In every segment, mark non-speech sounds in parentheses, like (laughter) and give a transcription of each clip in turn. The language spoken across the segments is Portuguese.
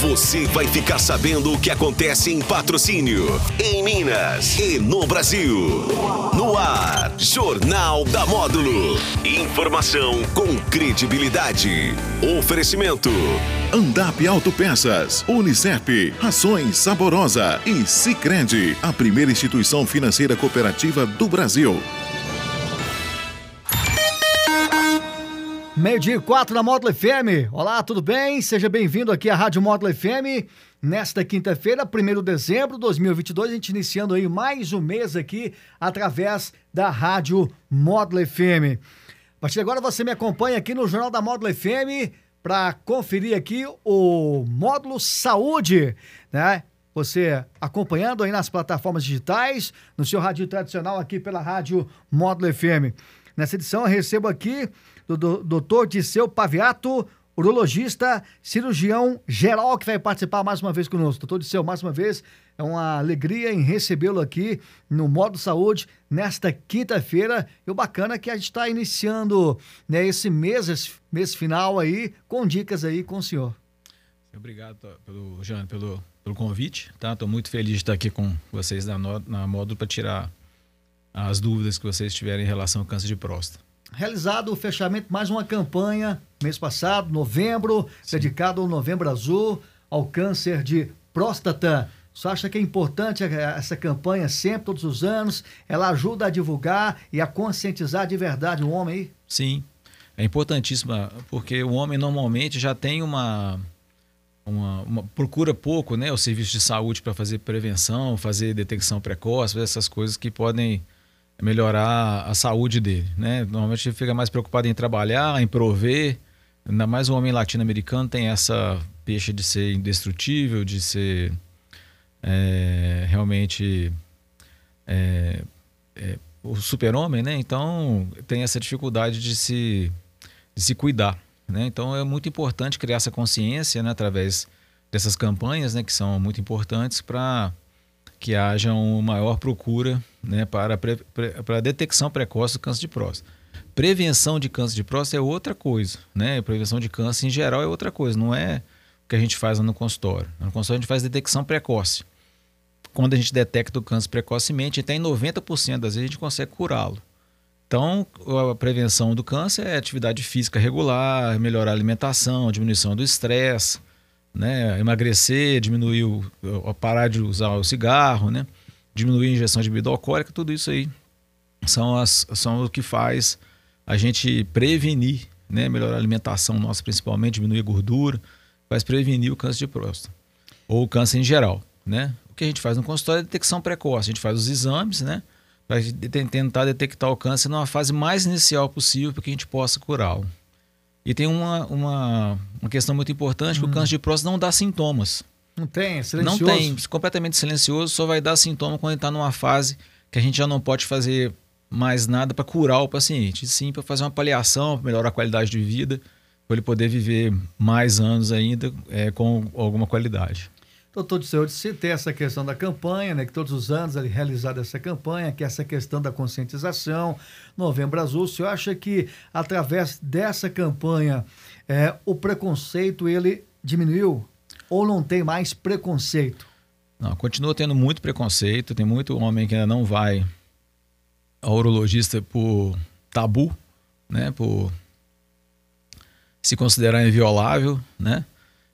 Você vai ficar sabendo o que acontece em patrocínio, em Minas e no Brasil. No ar, Jornal da Módulo. Informação com credibilidade. Oferecimento. Andap Autopeças, Unicep, Rações Saborosa e Sicredi, a primeira instituição financeira cooperativa do Brasil. Meio-dia e quatro na Módulo FM. Olá, tudo bem? Seja bem-vindo aqui à Rádio Módulo FM. Nesta quinta-feira, 1 de dezembro de 2022, a gente iniciando aí mais um mês aqui através da Rádio Módulo FM. A partir de agora você me acompanha aqui no Jornal da Módulo FM para conferir aqui o módulo Saúde, né? Você acompanhando aí nas plataformas digitais, no seu rádio tradicional aqui pela Rádio Módulo FM. Nessa edição eu recebo aqui do doutor Disseu Paviato, urologista, cirurgião geral, que vai participar mais uma vez conosco. Doutor Disseu, mais uma vez, é uma alegria em recebê-lo aqui no Modo Saúde nesta quinta-feira. E o bacana é que a gente está iniciando né, esse mês, esse mês final aí, com dicas aí com o senhor. Obrigado pelo, Jean, pelo, pelo convite. Tá? Estou muito feliz de estar aqui com vocês na, na módulo para tirar as dúvidas que vocês tiverem em relação ao câncer de próstata realizado o fechamento mais uma campanha mês passado, novembro, Sim. dedicado ao Novembro Azul, ao câncer de próstata. Você acha que é importante essa campanha sempre, todos os anos? Ela ajuda a divulgar e a conscientizar de verdade o homem aí? Sim, é importantíssima, porque o homem normalmente já tem uma, uma, uma procura pouco, né, o serviço de saúde para fazer prevenção, fazer detecção precoce, essas coisas que podem melhorar a saúde dele, né? Normalmente ele fica mais preocupado em trabalhar, em prover. Ainda mais o homem latino-americano tem essa peixe de ser indestrutível, de ser é, realmente é, é, o super-homem, né? Então tem essa dificuldade de se, de se cuidar, né? Então é muito importante criar essa consciência, né? Através dessas campanhas, né? Que são muito importantes para que haja uma maior procura né, para, para a detecção precoce do câncer de próstata. Prevenção de câncer de próstata é outra coisa, né? Prevenção de câncer em geral é outra coisa, não é o que a gente faz no consultório. No consultório a gente faz detecção precoce. Quando a gente detecta o câncer precocemente, até em 90% das vezes a gente consegue curá-lo. Então, a prevenção do câncer é atividade física regular, melhorar a alimentação, diminuição do estresse, né? emagrecer, diminuir o, parar de usar o cigarro, né? diminuir a injeção de bebida alcoólica, tudo isso aí são, as, são o que faz a gente prevenir, né? melhorar a alimentação nossa principalmente, diminuir a gordura, faz prevenir o câncer de próstata ou o câncer em geral. Né? O que a gente faz no consultório é detecção precoce, a gente faz os exames, né? para tentar detectar o câncer numa fase mais inicial possível para que a gente possa curá-lo. E tem uma, uma, uma questão muito importante, hum. que o hum. câncer de próstata não dá sintomas. Não tem, é silencioso. Não tem, completamente silencioso, só vai dar sintoma quando ele está numa fase que a gente já não pode fazer mais nada para curar o paciente, sim para fazer uma paliação, para melhorar a qualidade de vida, para ele poder viver mais anos ainda é, com alguma qualidade. Doutor de Saúde, se tem essa questão da campanha, né, que todos os anos é realizada essa campanha, que é essa questão da conscientização, Novembro Azul, o senhor acha que através dessa campanha é, o preconceito ele diminuiu ou não tem mais preconceito? Não, continua tendo muito preconceito, tem muito homem que ainda não vai ao urologista por tabu, né, por se considerar inviolável, né?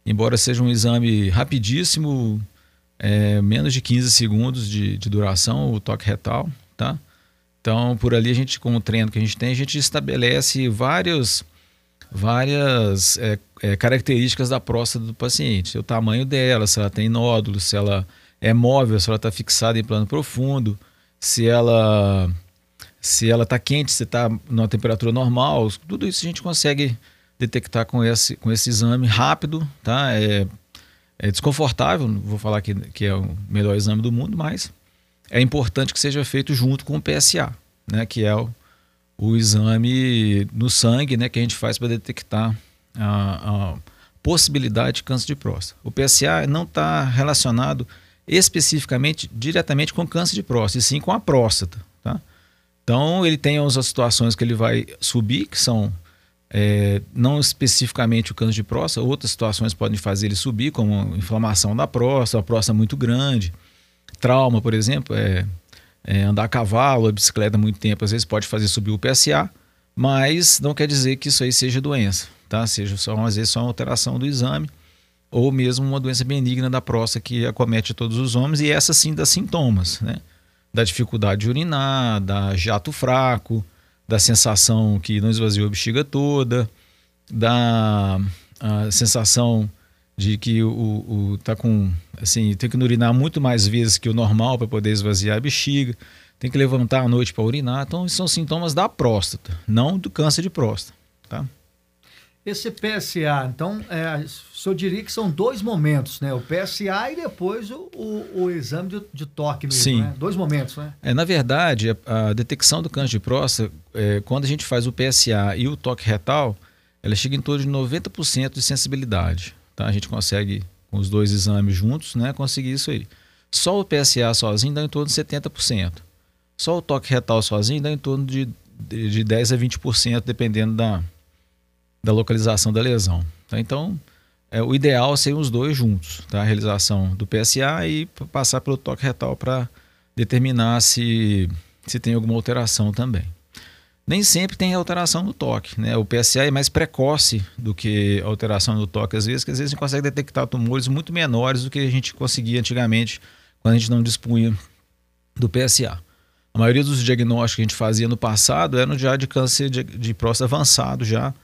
Embora seja um exame rapidíssimo, é, menos de 15 segundos de, de, duração, o toque retal, tá? Então, por ali a gente, com o treino que a gente tem, a gente estabelece vários, várias é, é, características da próstata do paciente. O tamanho dela, se ela tem nódulos, se ela é móvel, se ela está fixada em plano profundo, se ela se ela está quente, se está numa temperatura normal, tudo isso a gente consegue detectar com esse, com esse exame rápido, tá? É, é desconfortável, não vou falar que, que é o melhor exame do mundo, mas é importante que seja feito junto com o PSA, né? Que é o, o exame no sangue, né? Que a gente faz para detectar a, a, possibilidade de câncer de próstata. O PSA não está relacionado especificamente, diretamente com câncer de próstata, e sim com a próstata, tá? Então, ele tem as situações que ele vai subir, que são É, não especificamente o câncer de próstata, outras situações podem fazer ele subir, como inflamação da próstata, a próstata muito grande, trauma, por exemplo, é, é, andar a cavalo, a bicicleta muito tempo, às vezes pode fazer subir o PSA, mas não quer dizer que isso aí seja doença, tá? Seja só, às vezes só uma alteração do exame ou mesmo uma doença benigna da próstata que acomete todos os homens e essa sim dá sintomas, né? Da dificuldade de urinar, da jato fraco, da sensação que não esvaziou a bexiga toda, da sensação de que o, o tá com assim tem que urinar muito mais vezes que o normal para poder esvaziar a bexiga, tem que levantar à noite para urinar, então são sintomas da próstata, não do câncer de próstata, tá? Esse PSA, então, é, o senhor diria que são dois momentos, né? O PSA e depois o, o, o exame de, de, toque mesmo, Sim. né? Dois momentos, né? É, na verdade, a, a detecção do câncer de próstata, é, quando a gente faz o PSA e o toque retal, ela chega em torno de 90% de sensibilidade, tá? A gente consegue, com os dois exames juntos, né, conseguir isso aí. Só o PSA sozinho dá em torno de 70%. Só o toque retal sozinho dá em torno de, de, de 10 a 20%, dependendo da da localização da lesão. Tá? Então, é, o ideal seria os dois juntos, tá? a realização do PSA e passar pelo toque retal para determinar se, se tem alguma alteração também. Nem sempre tem alteração no toque. Né? O PSA é mais precoce do que a alteração no toque, às vezes, que às vezes a gente consegue detectar tumores muito menores do que a gente conseguia antigamente, quando a gente não dispunha do PSA. A maioria dos diagnósticos que a gente fazia no passado eram já de câncer de, de próstata avançado, já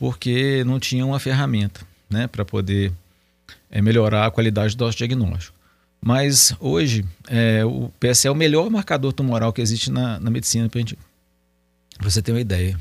porque não tinha uma ferramenta né, para poder é, melhorar a qualidade do nosso diagnóstico. Mas hoje, é, o PSA é o melhor marcador tumoral que existe na, na medicina, para você ter uma ideia.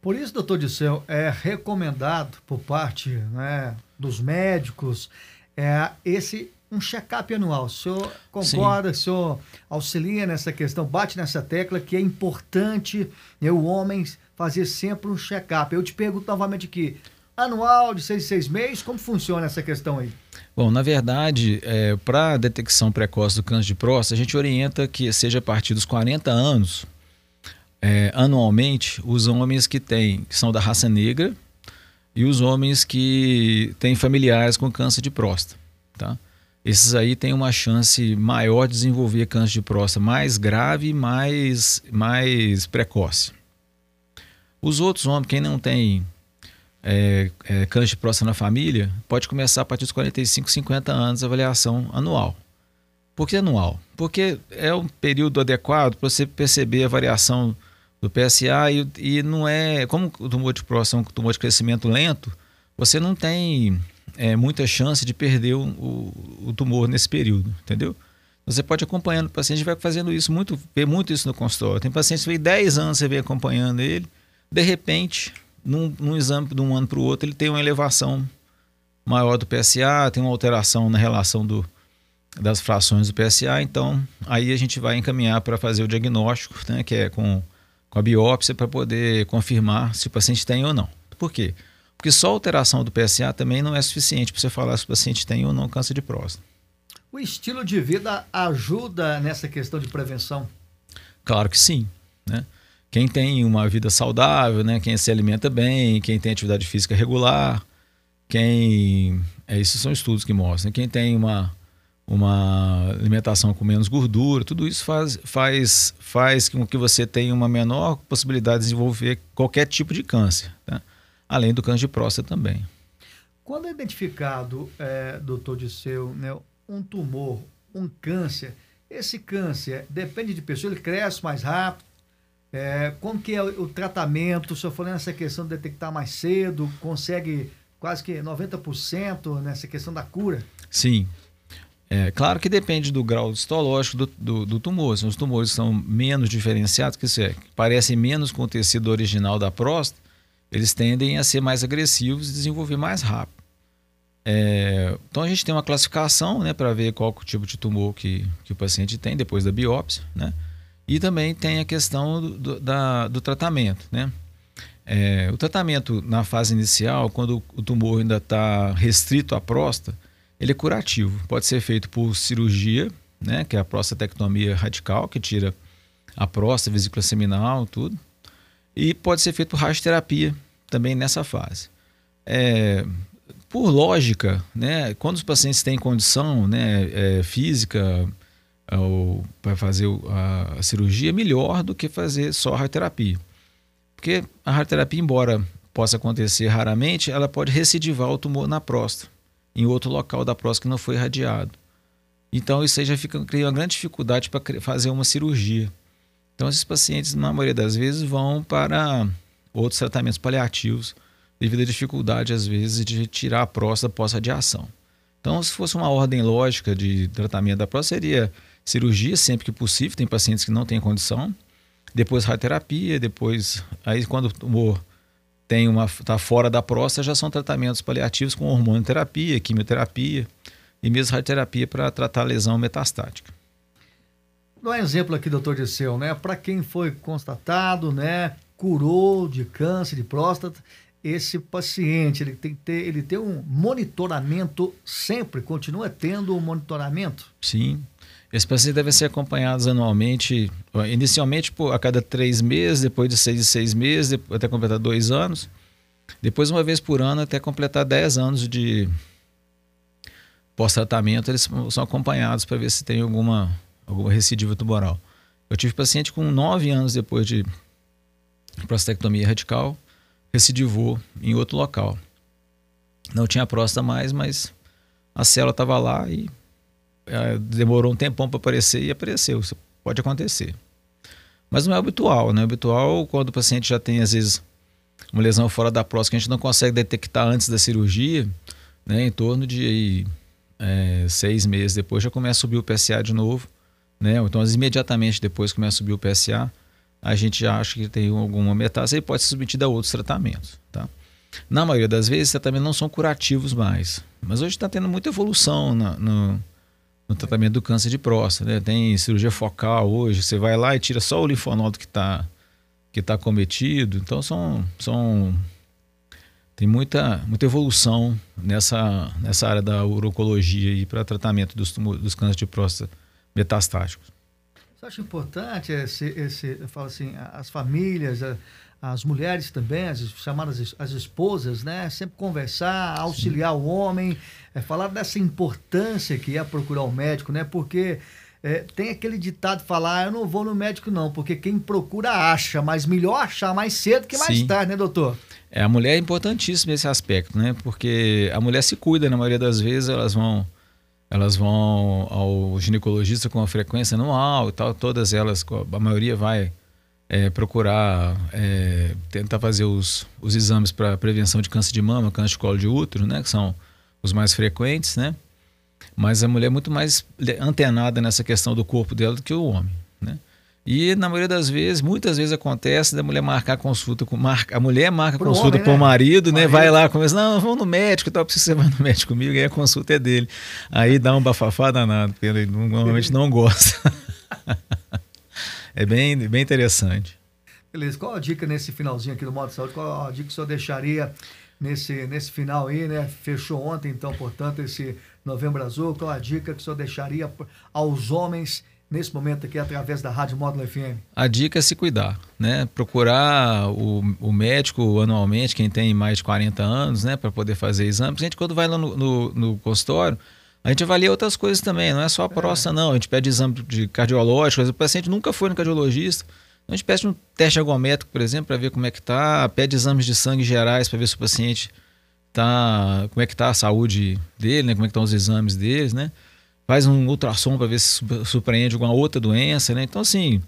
Por isso, doutor Disseu, é recomendado por parte né, dos médicos é, esse um check-up anual. O senhor concorda, Sim. o senhor auxilia nessa questão, bate nessa tecla que é importante né, o homem fazer sempre um check-up. Eu te pergunto novamente aqui, anual, de seis seis meses, como funciona essa questão aí? Bom, na verdade, é, para detecção precoce do câncer de próstata, a gente orienta que seja a partir dos 40 anos, é, anualmente, os homens que têm, que são da raça negra e os homens que têm familiares com câncer de próstata, tá? Esses aí têm uma chance maior de desenvolver câncer de próstata mais grave e mais, mais precoce. Os outros homens, quem não tem é, é, câncer próstata na família, pode começar a partir dos 45, 50 anos a avaliação anual. Por que anual? Porque é um período adequado para você perceber a variação do PSA e, e, não é. Como o tumor de próstata é um tumor de crescimento lento, você não tem é, muita chance de perder o, o, o, tumor nesse período, entendeu? Você pode acompanhando o paciente, vai fazendo isso muito, vê muito isso no consultório. Tem pacientes que vem 10 anos, você vem acompanhando ele, de repente, num, num exame de um ano para o outro, ele tem uma elevação maior do PSA, tem uma alteração na relação do, das frações do PSA, então aí a gente vai encaminhar para fazer o diagnóstico, né, que é com, com a biópsia, para poder confirmar se o paciente tem ou não. Por quê? Porque só a alteração do PSA também não é suficiente para você falar se o paciente tem ou não câncer de próstata. O estilo de vida ajuda nessa questão de prevenção? Claro que sim, né? Quem tem uma vida saudável, né? quem se alimenta bem, quem tem atividade física regular, quem. É, esses são estudos que mostram. Quem tem uma, uma alimentação com menos gordura, tudo isso faz, faz, faz com que você tenha uma menor possibilidade de desenvolver qualquer tipo de câncer, tá? além do câncer de próstata também. Quando é identificado, é, doutor Disseu, né, um tumor, um câncer, esse câncer depende de pessoa, ele cresce mais rápido, é, como que é o, tratamento? O senhor falou nessa questão de detectar mais cedo, consegue quase que 90% nessa questão da cura? Sim. É, claro que depende do grau histológico do, do, do tumor. Se os tumores são menos diferenciados, que, é, parecem menos com o tecido original da próstata, eles tendem a ser mais agressivos e desenvolver mais rápido. É, então a gente tem uma classificação né, para ver qual o tipo de tumor que, que o paciente tem depois da biópsia. Né? E também tem a questão do, da, do tratamento, né? É, o tratamento na fase inicial, quando o tumor ainda está restrito à próstata, ele é curativo. Pode ser feito por cirurgia, né, que é a prostatectomia radical, que tira a próstata, vesícula seminal, tudo. E pode ser feito por radioterapia, também nessa fase. É, por lógica, né, quando os pacientes têm condição né, é, física para fazer a, a, cirurgia, é melhor do que fazer só a radioterapia. Porque a radioterapia, embora possa acontecer raramente, ela pode recidivar o tumor na próstata, em outro local da próstata que não foi irradiado. Então isso aí já fica, cria uma grande dificuldade para fazer uma cirurgia. Então esses pacientes, na maioria das vezes, vão para outros tratamentos paliativos, devido à dificuldade, às vezes, de tirar a próstata pós-radiação. Então, se fosse uma ordem lógica de tratamento da próstata, seria cirurgia sempre que possível, tem pacientes que não têm condição, depois radioterapia, depois, aí quando o tumor tem uma está fora da próstata, já são tratamentos paliativos com hormonoterapia, quimioterapia e mesmo radioterapia para tratar a lesão metastática. Dá um exemplo aqui, doutor Disseu, né? Para quem foi constatado, né, curou de câncer de próstata, esse paciente ele tem que ter, ele tem um monitoramento sempre, continua tendo um monitoramento? Sim. Esses pacientes devem ser acompanhados anualmente, inicialmente por, a cada três meses, depois de seis, seis meses, até completar dois anos. Depois, uma vez por ano, até completar dez anos de pós-tratamento, eles são acompanhados para ver se tem alguma, alguma recidiva tumoral. Eu tive paciente com nove anos depois de prostatectomia radical, recidivou em outro local. Não tinha próstata mais, mas a célula estava lá e demorou um tempão para aparecer e apareceu. Isso pode acontecer. Mas não é habitual, né? É habitual quando o paciente já tem, às vezes, uma lesão fora da próstata que a gente não consegue detectar antes da cirurgia, né? Em torno de aí, é, seis meses depois já começa a subir o PSA de novo, né? Então, imediatamente depois começa a subir o PSA, a gente já acha que tem alguma metástase e pode ser submetido a outros tratamentos, tá? Na maioria das vezes, tratamentos não são curativos mais, mas hoje está tendo muita evolução na, no, no, tratamento do câncer de próstata, né? Tem cirurgia focal hoje, você vai lá e tira só o linfonodo que está que tá cometido, então são, são tem muita, muita evolução nessa, nessa área da urologia para tratamento dos, dos cânceres de próstata metastáticos. Você acha importante esse, esse eu falo assim, as famílias, as mulheres também, as chamadas as esposas, né? Sempre conversar, auxiliar Sim. o homem, é, falar dessa importância que é procurar o um médico, né? Porque é, tem aquele ditado falar, ah, eu não vou no médico não, porque quem procura acha, mas melhor achar mais cedo que mais Sim. tarde, né, doutor? É, a mulher é importantíssima nesse aspecto, né? Porque a mulher se cuida, na maioria das vezes elas vão elas vão ao ginecologista com uma frequência anual e tal, todas elas, a maioria vai é, procurar é, tentar fazer os, os exames para prevenção de câncer de mama, câncer de colo de útero, né, que são os mais frequentes, né? Mas a mulher é muito mais antenada nessa questão do corpo dela do que o homem, né? E na maioria das vezes, muitas vezes acontece da mulher marcar consulta com marca, a mulher marca Pro consulta com o né? marido, né? Vai lá, começa, não, vamos no médico, tal, preciso você vai no médico comigo, e a consulta é dele. Aí dá um bafafá danado, porque ele normalmente não gosta. (laughs) é bem, bem interessante. Beleza, qual a dica nesse finalzinho aqui do modo de saúde? Qual a dica que o senhor deixaria nesse, nesse final aí, né? Fechou ontem, então, portanto, esse Novembro Azul. Qual a dica que o senhor deixaria aos homens nesse momento aqui através da Rádio Módulo FM? A dica é se cuidar, né? Procurar o, o médico anualmente, quem tem mais de 40 anos, né? Para poder fazer exames. A gente, quando vai lá no, no, no, consultório, a gente avalia outras coisas também, não é só a próstata, é. não. A gente pede exame de cardiológico, o paciente nunca foi no cardiologista. A gente pede um teste ergométrico, por exemplo, para ver como é que tá, pede exames de sangue gerais para ver se o paciente tá, como é que tá a saúde dele, né? Como é que estão os exames deles, né? Faz um ultrassom para ver se surpreende alguma outra doença, né? Então, assim,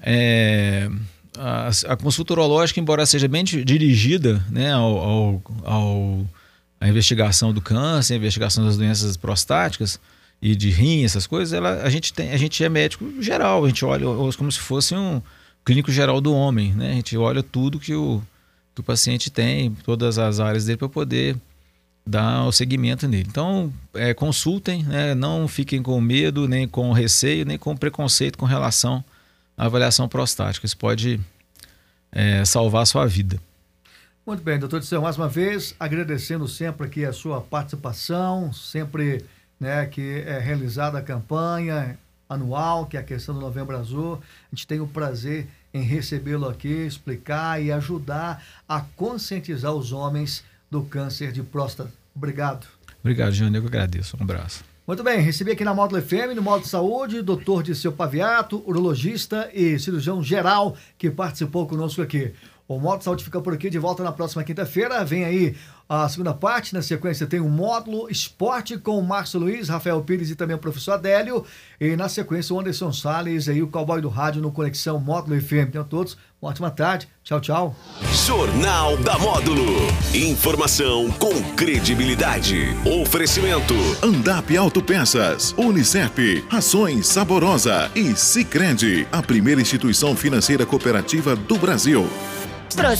é, a, a, consulta urológica, embora seja bem dirigida né, ao, ao, ao, investigação do câncer, a investigação das doenças prostáticas e de rim, essas coisas, ela, a, gente tem, a gente é médico geral, a gente olha como se fosse um clínico geral do homem, né? A gente olha tudo que o, que o paciente tem, todas as áreas dele para poder dar o segmento nele. Então, é, consultem, né? não fiquem com medo, nem com receio, nem com preconceito com relação à avaliação prostática. Isso pode é, salvar a sua vida. Muito bem, doutor Disseu, mais uma vez, agradecendo sempre aqui a sua participação, sempre né, que é realizada a campanha anual, que é a questão do Novembro Azul. A gente tem o prazer em recebê-lo aqui, explicar e ajudar a conscientizar os homens do câncer de próstata. Obrigado. Obrigado, Jânio. Eu que agradeço. Um abraço. Muito bem, recebi aqui na Módulo FM, no Módulo Saúde, doutor Disseu Paviato, urologista e cirurgião geral, que participou conosco aqui. O Módulo Saúde fica por aqui, de volta na próxima quinta-feira. Vem aí a segunda parte, na sequência tem o módulo Esporte com o Márcio Luiz, Rafael Pires e também o professor Adélio. E na sequência o Anderson Salles e o cowboy do rádio no Conexão Módulo FM. Então todos, uma ótima tarde. Tchau, tchau. Jornal da Módulo. Informação com credibilidade. Oferecimento. Andap Autopeças, Unicef, Rações Saborosa e Sicredi, a primeira instituição financeira cooperativa do Brasil. nuestros